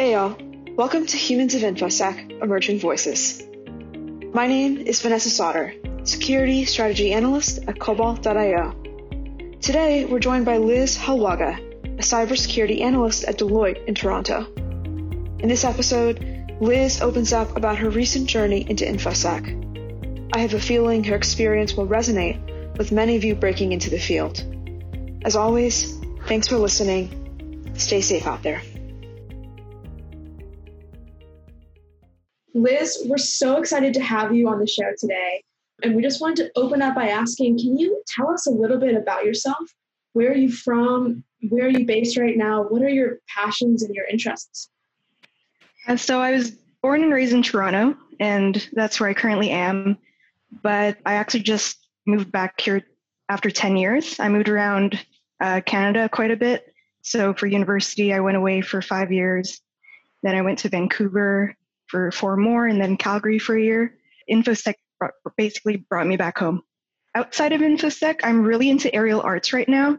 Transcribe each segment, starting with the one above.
Hey y'all, welcome to Humans of InfoSec Emerging Voices. My name is Vanessa Sauter, Security Strategy Analyst at Cobalt.io. Today, we're joined by Liz Jaluague, a cybersecurity analyst at Deloitte in Toronto. In this episode, Liz opens up about her recent journey into InfoSec. I have a feeling her experience will resonate with many of you breaking into the field. As always, thanks for listening. Stay safe out there. Liz, we're so excited to have you on the show today. And we just wanted to open up by asking can you tell us a little bit about yourself? Where are you from? Where are you based right now? What are your passions and your interests? So I was born and raised in Toronto, and that's where I currently am. But I actually just moved back here after 10 years. I moved around uh, Canada quite a bit. So for university, I went away for five years. Then I went to Vancouver for four more, and then Calgary for a year. InfoSec basically brought me back home. Outside of InfoSec, I'm really into aerial arts right now.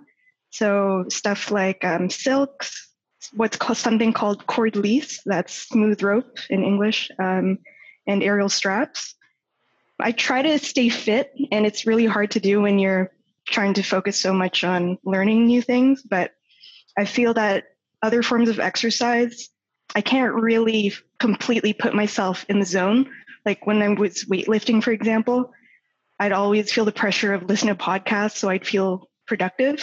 So stuff like um, silks, what's called something called cord corde lisse, that's smooth rope in English, um, and aerial straps. I try to stay fit, and it's really hard to do when you're trying to focus so much on learning new things. But I feel that other forms of exercise, I can't really completely put myself in the zone. Like when I was weightlifting, for example, I'd always feel the pressure of listening to podcasts, so I'd feel productive.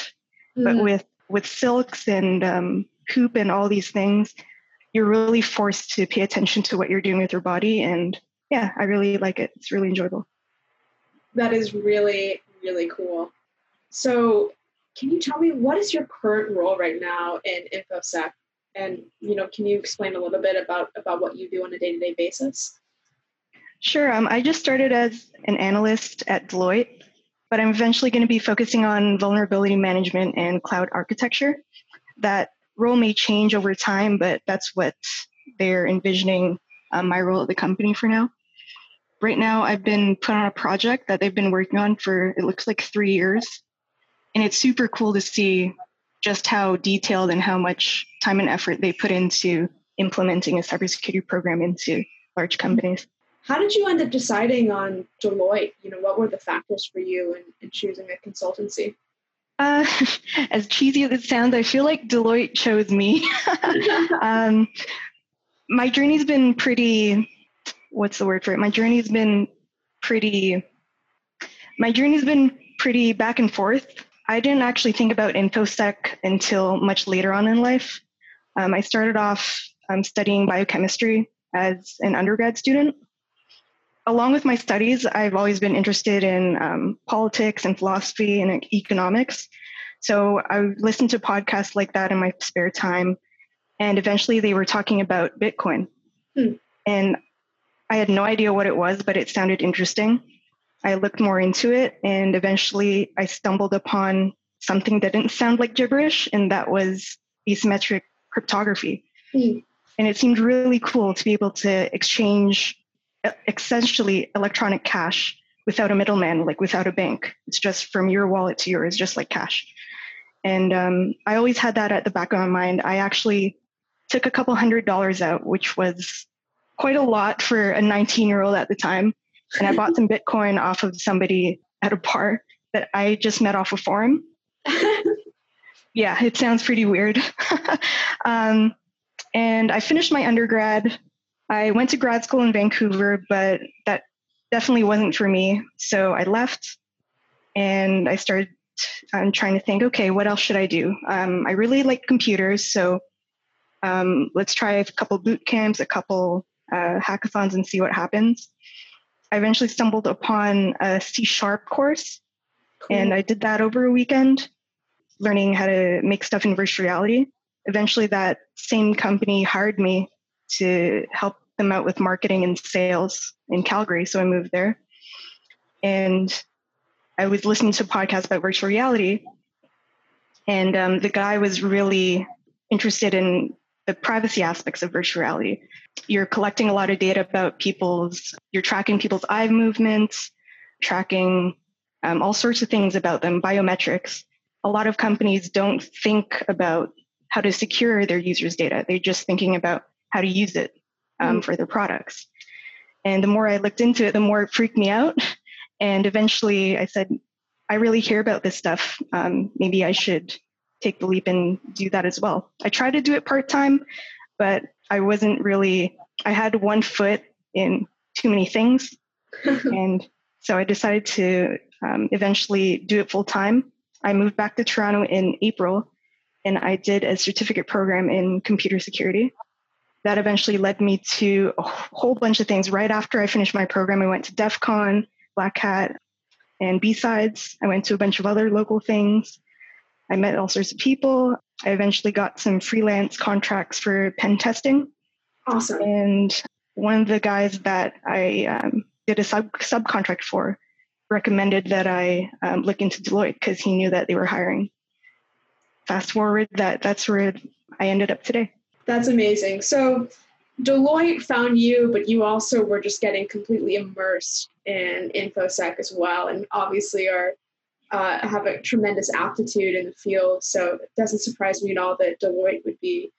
Mm-hmm. But with with silks and um, hoop and all these things, you're really forced to pay attention to what you're doing with your body. And yeah, I really like it. It's really enjoyable. That is really, really cool. So, can you tell me what is your current role right now in InfoSec? And you know, can you explain a little bit about about what you do on a day to day basis? Sure. Um, I just started as an analyst at Deloitte, but I'm eventually going to be focusing on vulnerability management and cloud architecture. That role may change over time, but that's what they're envisioning um, my role at the company for now. Right now, I've been put on a project that they've been working on for it looks like three years, and it's super cool to see just how detailed and how much time and effort they put into implementing a cybersecurity program into large companies. How did you end up deciding on Deloitte? You know, what were the factors for you in, in choosing a consultancy? Uh, as cheesy as it sounds, I feel like Deloitte chose me. um, my journey's been pretty, what's the word for it? My journey's been pretty, my journey's been pretty back and forth. I didn't actually think about InfoSec until much later on in life. Um, I started off um, studying biochemistry as an undergrad student. Along with my studies, I've always been interested in um, politics and philosophy and economics. So I listened to podcasts like that in my spare time. And eventually they were talking about Bitcoin. Hmm. And I had no idea what it was, but it sounded interesting. I looked more into it, and eventually I stumbled upon something that didn't sound like gibberish, and that was asymmetric cryptography. Mm. And it seemed really cool to be able to exchange essentially electronic cash without a middleman, like without a bank. It's just from your wallet to yours, just like cash. And um, I always had that at the back of my mind. I actually took a couple hundred dollars out, which was quite a lot for a 19 year old at the time and I bought some Bitcoin off of somebody at a bar that I just met off a forum. yeah, it sounds pretty weird. um, and I finished my undergrad. I went to grad school in Vancouver, but that definitely wasn't for me. So I left and I started I'm trying to think, okay, what else should I do? Um, I really like computers, so um, let's try a couple boot camps, a couple uh, hackathons, and see what happens. I eventually stumbled upon a C sharp course, cool. and I did that over a weekend, learning how to make stuff in virtual reality. Eventually, that same company hired me to help them out with marketing and sales in Calgary, so I moved there. And I was listening to podcasts about virtual reality, and um, the guy was really interested in the privacy aspects of virtual reality. You're collecting a lot of data about people's, you're tracking people's eye movements, tracking um, all sorts of things about them, biometrics. A lot of companies don't think about how to secure their users' data. They're just thinking about how to use it um, mm-hmm. for their products. And the more I looked into it, the more it freaked me out. And eventually I said, I really care about this stuff. Um, maybe I should take the leap and do that as well. I tried to do it part time, but I wasn't really, I had one foot in too many things. and so I decided to um, eventually do it full time. I moved back to Toronto in April and I did a certificate program in computer security that eventually led me to a whole bunch of things. Right after I finished my program, I went to DEF CON, Black Hat, and B-Sides. I went to a bunch of other local things. I met all sorts of people. I eventually got some freelance contracts for pen testing. Awesome. And one of the guys that I um, did a sub subcontract for recommended that I um, look into Deloitte because he knew that they were hiring. Fast forward, that that's where I ended up today. That's amazing. So Deloitte found you, but you also were just getting completely immersed in infosec as well, and obviously are uh, have a tremendous aptitude in the field. So it doesn't surprise me at all that Deloitte would be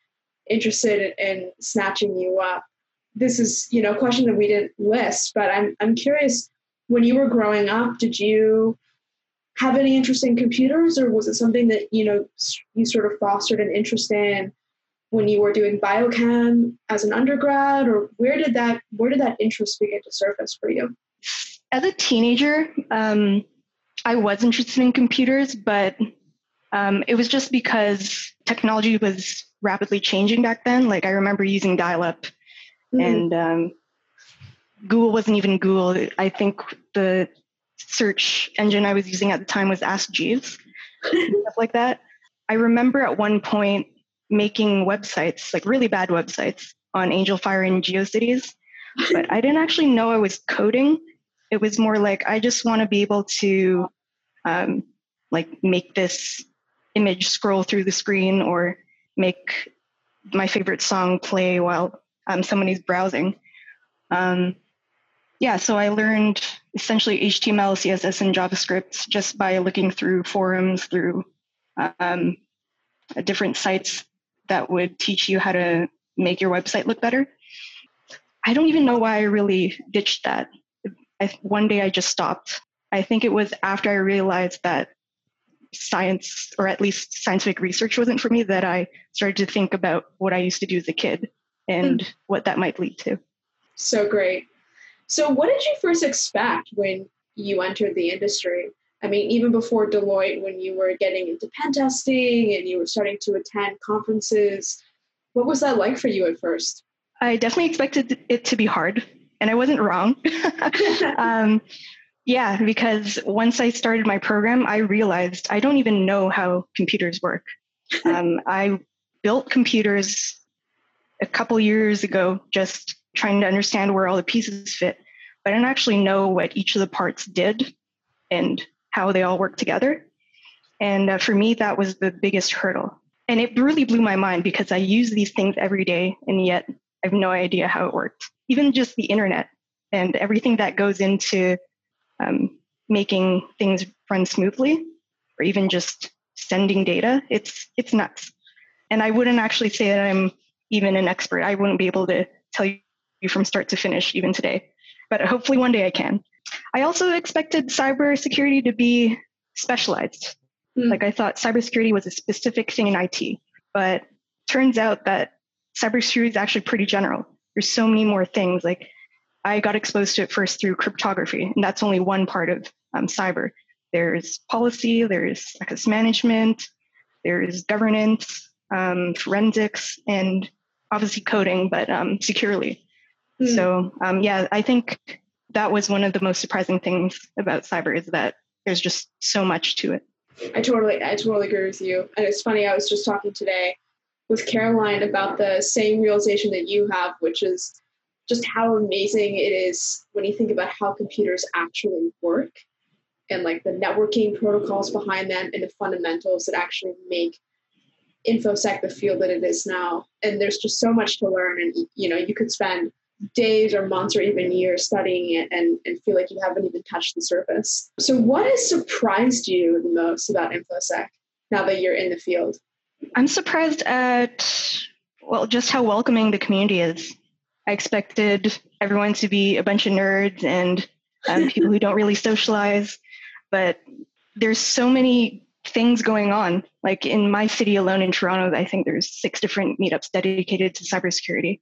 interested in, in snatching you up. This is, you know, a question that we didn't list, but I'm I'm curious. When you were growing up, did you have any interest in computers, or was it something that you know you sort of fostered an interest in? when you were doing biochem as an undergrad or where did that where did that interest begin to surface for you as a teenager um, i was interested in computers but um, it was just because technology was rapidly changing back then like i remember using dial-up mm-hmm. and um, google wasn't even google i think the search engine i was using at the time was ask jeeves stuff like that i remember at one point making websites, like really bad websites on Angelfire and GeoCities. But I didn't actually know I was coding. It was more like I just want to be able to um, like make this image scroll through the screen or make my favorite song play while um, somebody's browsing. Um, yeah, so I learned essentially HTML, CSS, and JavaScript just by looking through forums, through um, different sites that would teach you how to make your website look better. I don't even know why I really ditched that. I, one day I just stopped. I think it was after I realized that science, or at least scientific research, wasn't for me that I started to think about what I used to do as a kid and mm. what that might lead to. So great. So, what did you first expect when you entered the industry? I mean, even before Deloitte, when you were getting into pen testing and you were starting to attend conferences, what was that like for you at first? I definitely expected it to be hard, and I wasn't wrong. um, yeah, because once I started my program, I realized I don't even know how computers work. Um, I built computers a couple years ago, just trying to understand where all the pieces fit, but I don't actually know what each of the parts did and how they all work together. And uh, for me, that was the biggest hurdle. And it really blew my mind because I use these things every day, and yet I have no idea how it worked. Even just the internet and everything that goes into um, making things run smoothly, or even just sending data, it's it's nuts. And I wouldn't actually say that I'm even an expert. I wouldn't be able to tell you from start to finish even today, but hopefully one day I can. I also expected cybersecurity to be specialized. Mm. Like I thought cybersecurity was a specific thing in IT, but turns out that cybersecurity is actually pretty general. There's so many more things. Like I got exposed to it first through cryptography, and that's only one part of um, cyber. There's policy, there's access management, there's governance, um, forensics, and obviously coding, but um, securely. Mm. So um, yeah, I think that was one of the most surprising things about cyber is that there's just so much to it. I totally, I totally agree with you. And it's funny, I was just talking today with Caroline about the same realization that you have, which is just how amazing it is when you think about how computers actually work and like the networking protocols behind them and the fundamentals that actually make infosec the field that it is now and there's just so much to learn and you know you could spend days or months or even years studying it and, and feel like you haven't even touched the surface. So, what has surprised you the most about InfoSec now that you're in the field? I'm surprised at well, just how welcoming the community is. I expected everyone to be a bunch of nerds and um, people who don't really socialize, but there's so many things going on. Like in my city alone in Toronto, I think there's six different meetups dedicated to cybersecurity.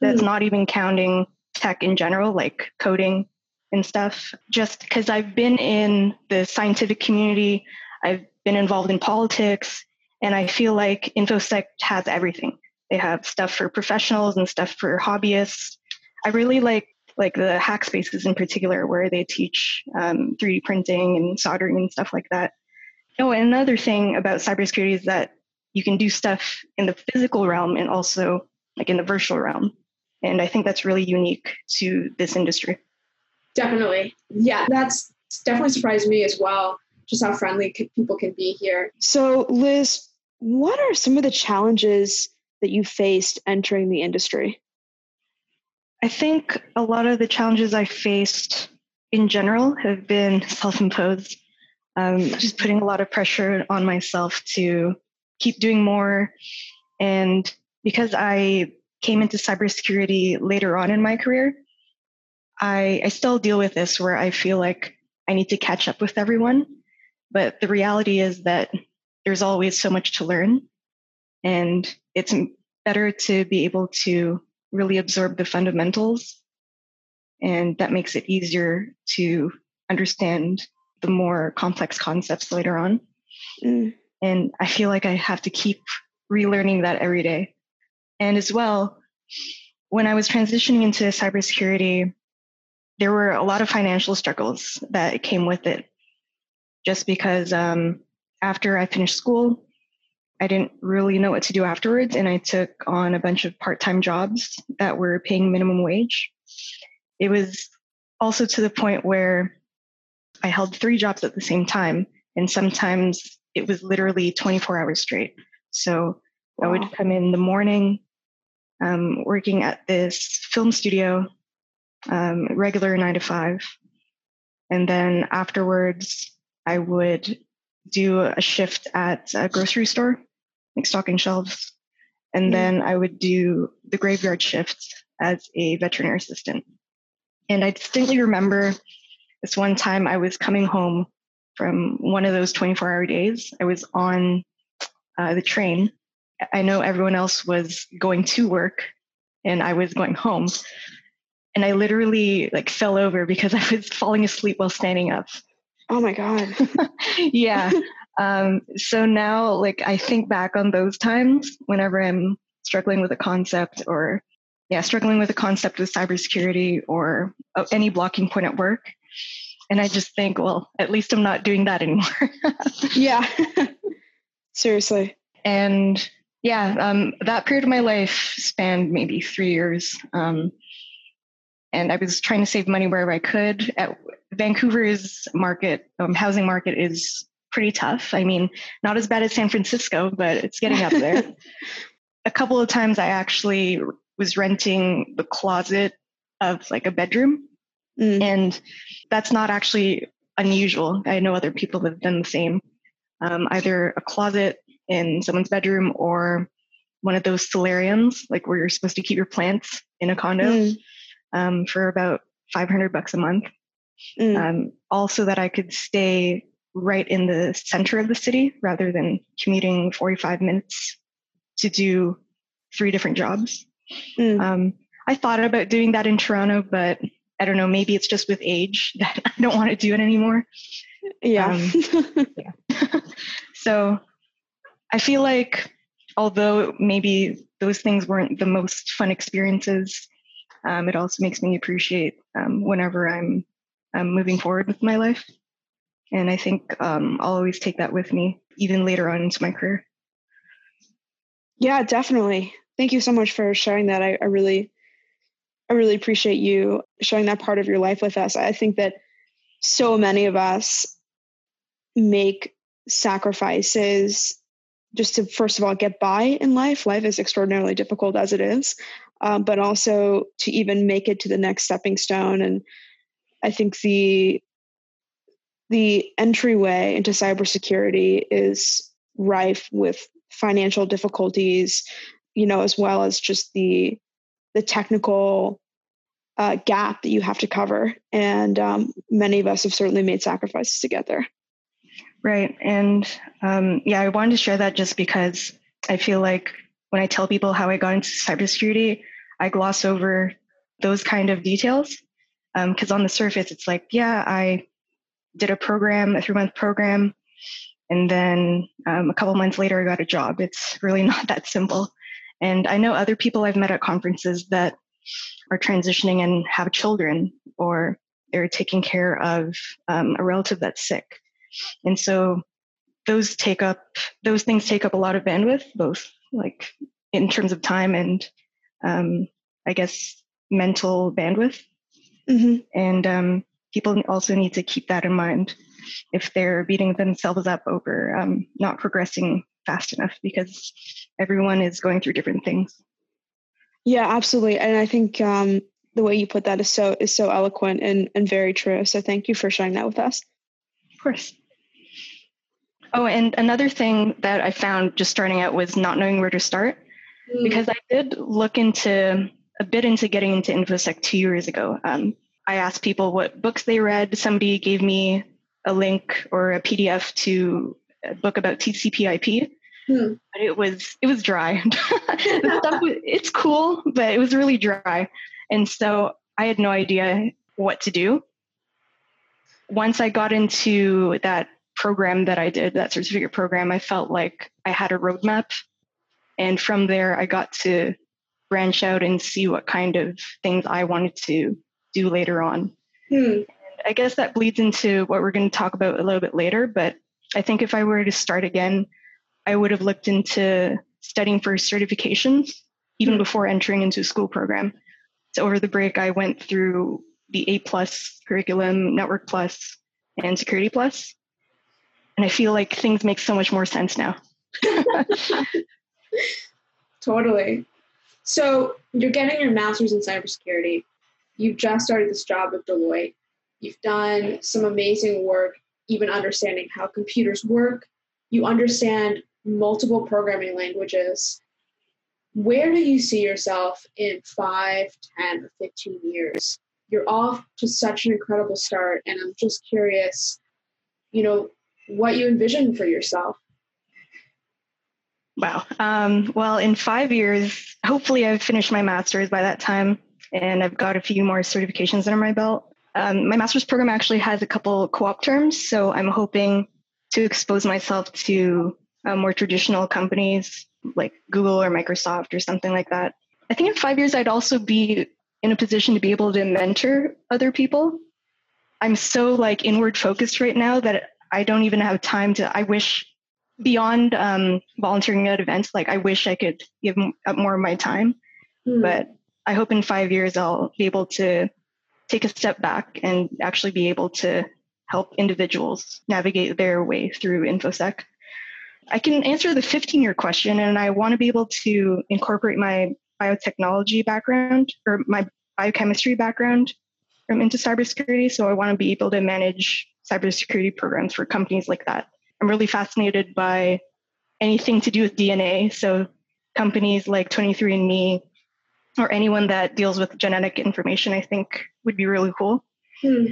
That's mm. not even counting tech in general, like coding and stuff. Just because I've been in the scientific community, I've been involved in politics, and I feel like InfoSec has everything. They have stuff for professionals and stuff for hobbyists. I really like like the hack spaces in particular, where they teach um, 3D printing and soldering and stuff like that. Oh, and another thing about cybersecurity is that you can do stuff in the physical realm and also like in the virtual realm. And I think that's really unique to this industry. Definitely. Yeah, that's definitely surprised me as well, just how friendly people can be here. So, Liz, what are some of the challenges that you faced entering the industry? I think a lot of the challenges I faced in general have been self imposed. Um, just putting a lot of pressure on myself to keep doing more. And because I came into cybersecurity later on in my career, I, I still deal with this where I feel like I need to catch up with everyone. But the reality is that there's always so much to learn. And it's better to be able to really absorb the fundamentals. And that makes it easier to understand the more complex concepts later on. Mm. And I feel like I have to keep relearning that every day. And as well, when I was transitioning into cybersecurity, there were a lot of financial struggles that came with it. Just because um, after I finished school, I didn't really know what to do afterwards, and I took on a bunch of part time jobs that were paying minimum wage. It was also to the point where I held three jobs at the same time, and sometimes it was literally 24 hours straight. So wow. I would come in the morning, um, working at this film studio, um, regular nine to five. And then afterwards, I would do a shift at a grocery store, like stocking shelves. And mm then I would do the graveyard shift as a veterinary assistant. And I distinctly remember this one time I was coming home from one of those 24 hour days. I was on uh, the train I know everyone else was going to work and I was going home. And I literally like fell over because I was falling asleep while standing up. Oh my God. yeah. Um, so now, like, I think back on those times whenever I'm struggling with a concept or, yeah, struggling with a concept with cybersecurity or uh, any blocking point at work. And I just think, well, at least I'm not doing that anymore. yeah. Seriously. And yeah, um, that period of my life spanned maybe three years. Um, and I was trying to save money wherever I could. At Vancouver's market, um, housing market is pretty tough. I mean, not as bad as San Francisco, but it's getting up there. a couple of times I actually was renting the closet of like a bedroom. Mm. And that's not actually unusual. I know other people have done the same. Um, either a closet in someone's bedroom or one of those solariums, like where you're supposed to keep your plants in a condo mm. Um, for about 500 bucks a month. Mm. Um, also, that I could stay right in the center of the city rather than commuting 45 minutes to do three different jobs. Mm. Um, I thought about doing that in Toronto, but I don't know, maybe it's just with age that I don't want to do it anymore. Yeah. Um, yeah. so I feel like although maybe those things weren't the most fun experiences, um, it also makes me appreciate um, whenever I'm, I'm moving forward with my life. And I think um, I'll always take that with me, even later on into my career. Yeah, definitely. Thank you so much for sharing that. I, I really, I really appreciate you sharing that part of your life with us. I think that so many of us make sacrifices just to first of all get by in life life is extraordinarily difficult as it is um, but also to even make it to the next stepping stone and i think the the entryway into cybersecurity is rife with financial difficulties you know, as well as just the the technical uh, gap that you have to cover. And um, many of us have certainly made sacrifices to get there. Right. And um, yeah, I wanted to share that just because I feel like when I tell people how I got into cybersecurity, I gloss over those kind of details. Because um, on the surface, it's like, yeah, I did a program, a three month program, and then um, a couple months later, I got a job. It's really not that simple. And I know other people I've met at conferences that are transitioning and have children, or they're taking care of um, a relative that's sick. And so those take up, those things take up a lot of bandwidth, both like in terms of time and um, I guess mental bandwidth. Mm-hmm. And um, people also need to keep that in mind if they're beating themselves up over um, not progressing fast enough because everyone is going through different things. Yeah, absolutely. And I think um, the way you put that is so is so eloquent and, and very true. So thank you for sharing that with us. Of course. Oh, and another thing that I found just starting out was not knowing where to start mm. because I did look into a bit into getting into InfoSec two years ago. Um, I asked people what books they read. Somebody gave me a link or a PDF to a book about TCP/IP, hmm. but it was it was dry. the stuff was, it's cool, but it was really dry, and so I had no idea what to do. Once I got into that program that I did, that certificate program, I felt like I had a roadmap. And from there, I got to branch out and see what kind of things I wanted to do later on. Hmm. I guess that bleeds into what we're going to talk about a little bit later. But I think if I were to start again, I would have looked into studying for certifications even hmm. before entering into a school program. So over the break, I went through the A plus curriculum, Network Plus, and Security And I feel like things make so much more sense now. totally. So you're getting your master's in cybersecurity. You've just started this job with Deloitte. You've done some amazing work, even understanding how computers work. You understand multiple programming languages. Where do you see yourself in five, 10, or 15 years? You're off to such an incredible start, and I'm just curious, you know, what you envision for yourself. Wow. Um, well, in five years, hopefully I've finished my master's by that time and I've got a few more certifications under my belt. Um, my master's program actually has a couple co op terms, so I'm hoping to expose myself to uh, more traditional companies like Google or Microsoft or something like that. I think in five years, I'd also be in a position to be able to mentor other people. I'm so like inward focused right now that I don't even have time to. I wish beyond um, volunteering at events, like I wish I could give up more of my time. Mm. But I hope in five years I'll be able to take a step back and actually be able to help individuals navigate their way through InfoSec. I can answer the 15 year question, and I want to be able to incorporate my biotechnology background or my biochemistry background into cybersecurity. So I want to be able to manage cybersecurity programs for companies like that. I'm really fascinated by anything to do with DNA. So companies like 23andMe or anyone that deals with genetic information, I think would be really cool. Hmm.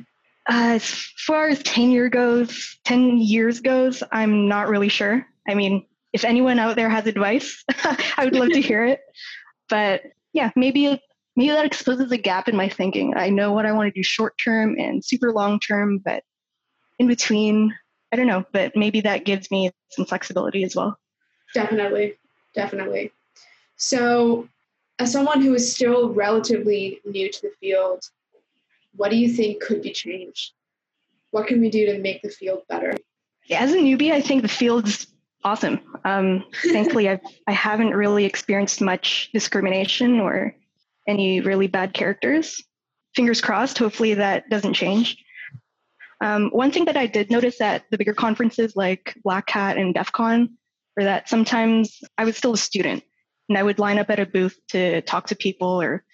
Uh, as far as 10 year goes, 10 years goes, I'm not really sure. I mean, if anyone out there has advice, I would love to hear it. But yeah, maybe maybe that exposes a gap in my thinking. I know what I want to do short term and super long term, but in between. I don't know, but maybe that gives me some flexibility as well. Definitely, definitely. So, as someone who is still relatively new to the field, what do you think could be changed? What can we do to make the field better? As a newbie, I think the field's awesome. Um, thankfully, I've, I haven't really experienced much discrimination or any really bad characters. Fingers crossed, hopefully that doesn't change. Um, one thing that I did notice at the bigger conferences like Black Hat and DEF CON were that sometimes I was still a student and I would line up at a booth to talk to people or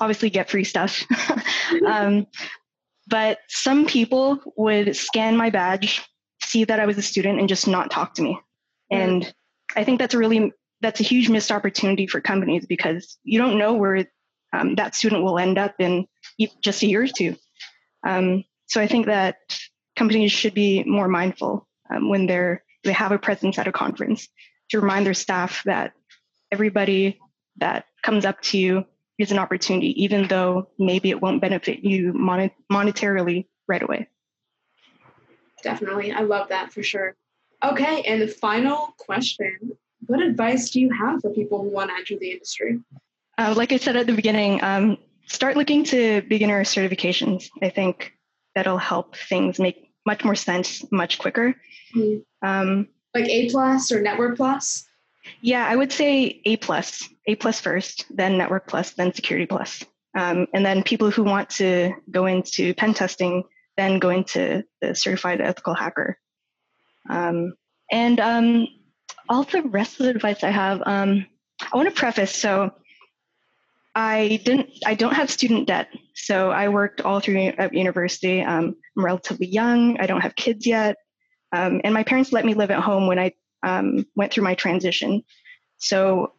obviously get free stuff. um, but some people would scan my badge, see that I was a student, and just not talk to me. And I think that's a really that's a huge missed opportunity for companies because you don't know where um, that student will end up in just a year or two. Um, so I think that companies should be more mindful um, when they're they have a presence at a conference to remind their staff that everybody that comes up to you is an opportunity, even though maybe it won't benefit you mon- monetarily right away. Definitely. I love that for sure. Okay, and the final question What advice do you have for people who want to enter the industry? Uh, like I said at the beginning, um, start looking to beginner certifications. I think that'll help things make much more sense much quicker. Mm-hmm. Um, like A plus or Network plus? Yeah, I would say A plus, A plus first, then Network plus, then Security plus. Um, and then people who want to go into pen testing, then go into the Certified Ethical Hacker. Um, and um, all the rest of the advice I have, um, I want to preface. So I didn't. I don't have student debt, so I worked all through university. Um, I'm relatively young. I don't have kids yet, um, and my parents let me live at home when I um, went through my transition. So,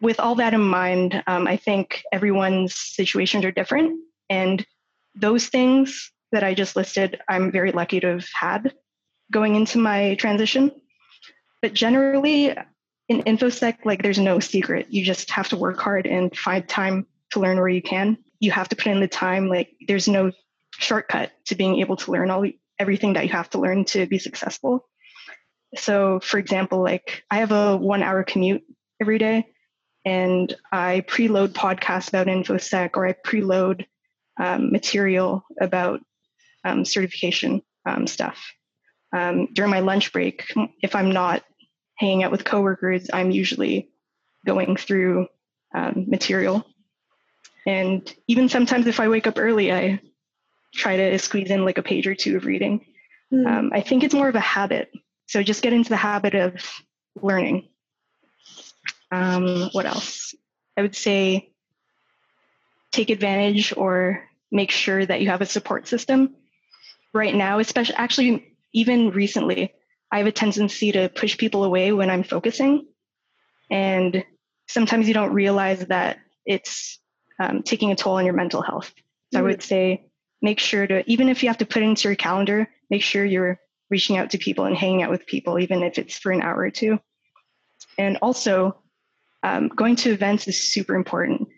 with all that in mind, um, I think everyone's situations are different, and those things that I just listed, I'm very lucky to have had going into my transition. But generally, in infosec like there's no secret you just have to work hard and find time to learn where you can you have to put in the time like there's no shortcut to being able to learn all everything that you have to learn to be successful so for example like i have a one hour commute every day and i preload podcasts about infosec or i preload um, material about um, certification um, stuff um, during my lunch break if i'm not hanging out with coworkers, I'm usually going through um, material. And even sometimes if I wake up early, I try to squeeze in like a page or two of reading. Mm. Um, I think it's more of a habit. So just get into the habit of learning. Um, what else? I would say take advantage or make sure that you have a support system. Right now, especially actually even recently, I have a tendency to push people away when I'm focusing. And sometimes you don't realize that it's um, taking a toll on your mental health. So mm-hmm. I would say make sure to, even if you have to put it into your calendar, make sure you're reaching out to people and hanging out with people, even if it's for an hour or two. And also, um, going to events is super important.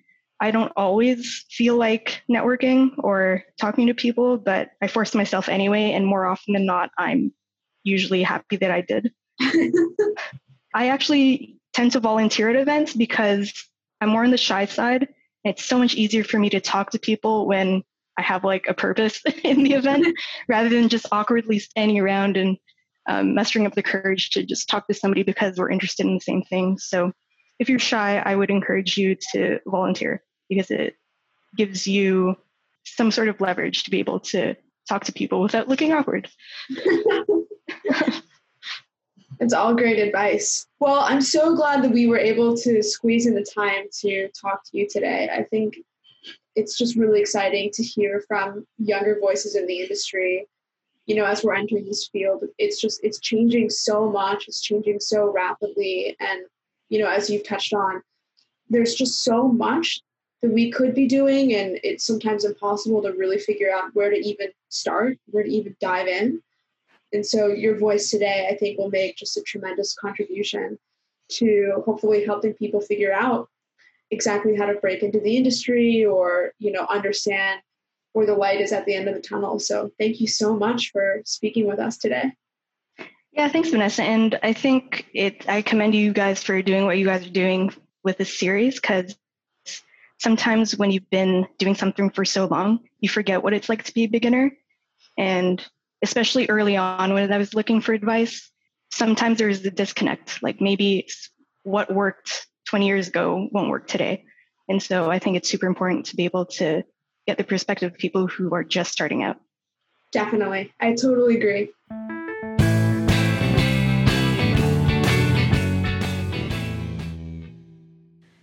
I don't always feel like networking or talking to people, but I force myself anyway. And more often than not, I'm usually happy that I did. I actually tend to volunteer at events because I'm more on the shy side. It's so much easier for me to talk to people when I have like a purpose in the event rather than just awkwardly standing around and um, mustering up the courage to just talk to somebody because we're interested in the same thing. So if you're shy, I would encourage you to volunteer because it gives you some sort of leverage to be able to talk to people without looking awkward. it's all great advice. Well, I'm so glad that we were able to squeeze in the time to talk to you today. I think it's just really exciting to hear from younger voices in the industry. You know, as we're entering this field, it's just it's changing so much. It's changing so rapidly, and you know, as you've touched on, there's just so much that we could be doing, and it's sometimes impossible to really figure out where to even start, where to even dive in. And so your voice today, I think, will make just a tremendous contribution to hopefully helping people figure out exactly how to break into the industry or, you know, understand where the light is at the end of the tunnel. So thank you so much for speaking with us today. Yeah, thanks, Vanessa. And I think it I commend you guys for doing what you guys are doing with this series because sometimes when you've been doing something for so long, you forget what it's like to be a beginner. And especially early on when I was looking for advice, sometimes there's a disconnect. Like maybe what worked 20 years ago won't work today. And so I think it's super important to be able to get the perspective of people who are just starting out. Definitely. I totally agree.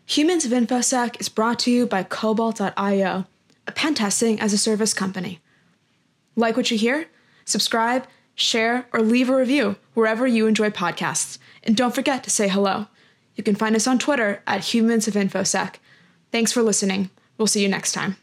Humans of InfoSec is brought to you by Cobalt.io, a pen testing as a service company. Like what you hear? Subscribe, share, or leave a review wherever you enjoy podcasts. And don't forget to say hello. You can find us on Twitter at Humans of InfoSec. Thanks for listening. We'll see you next time.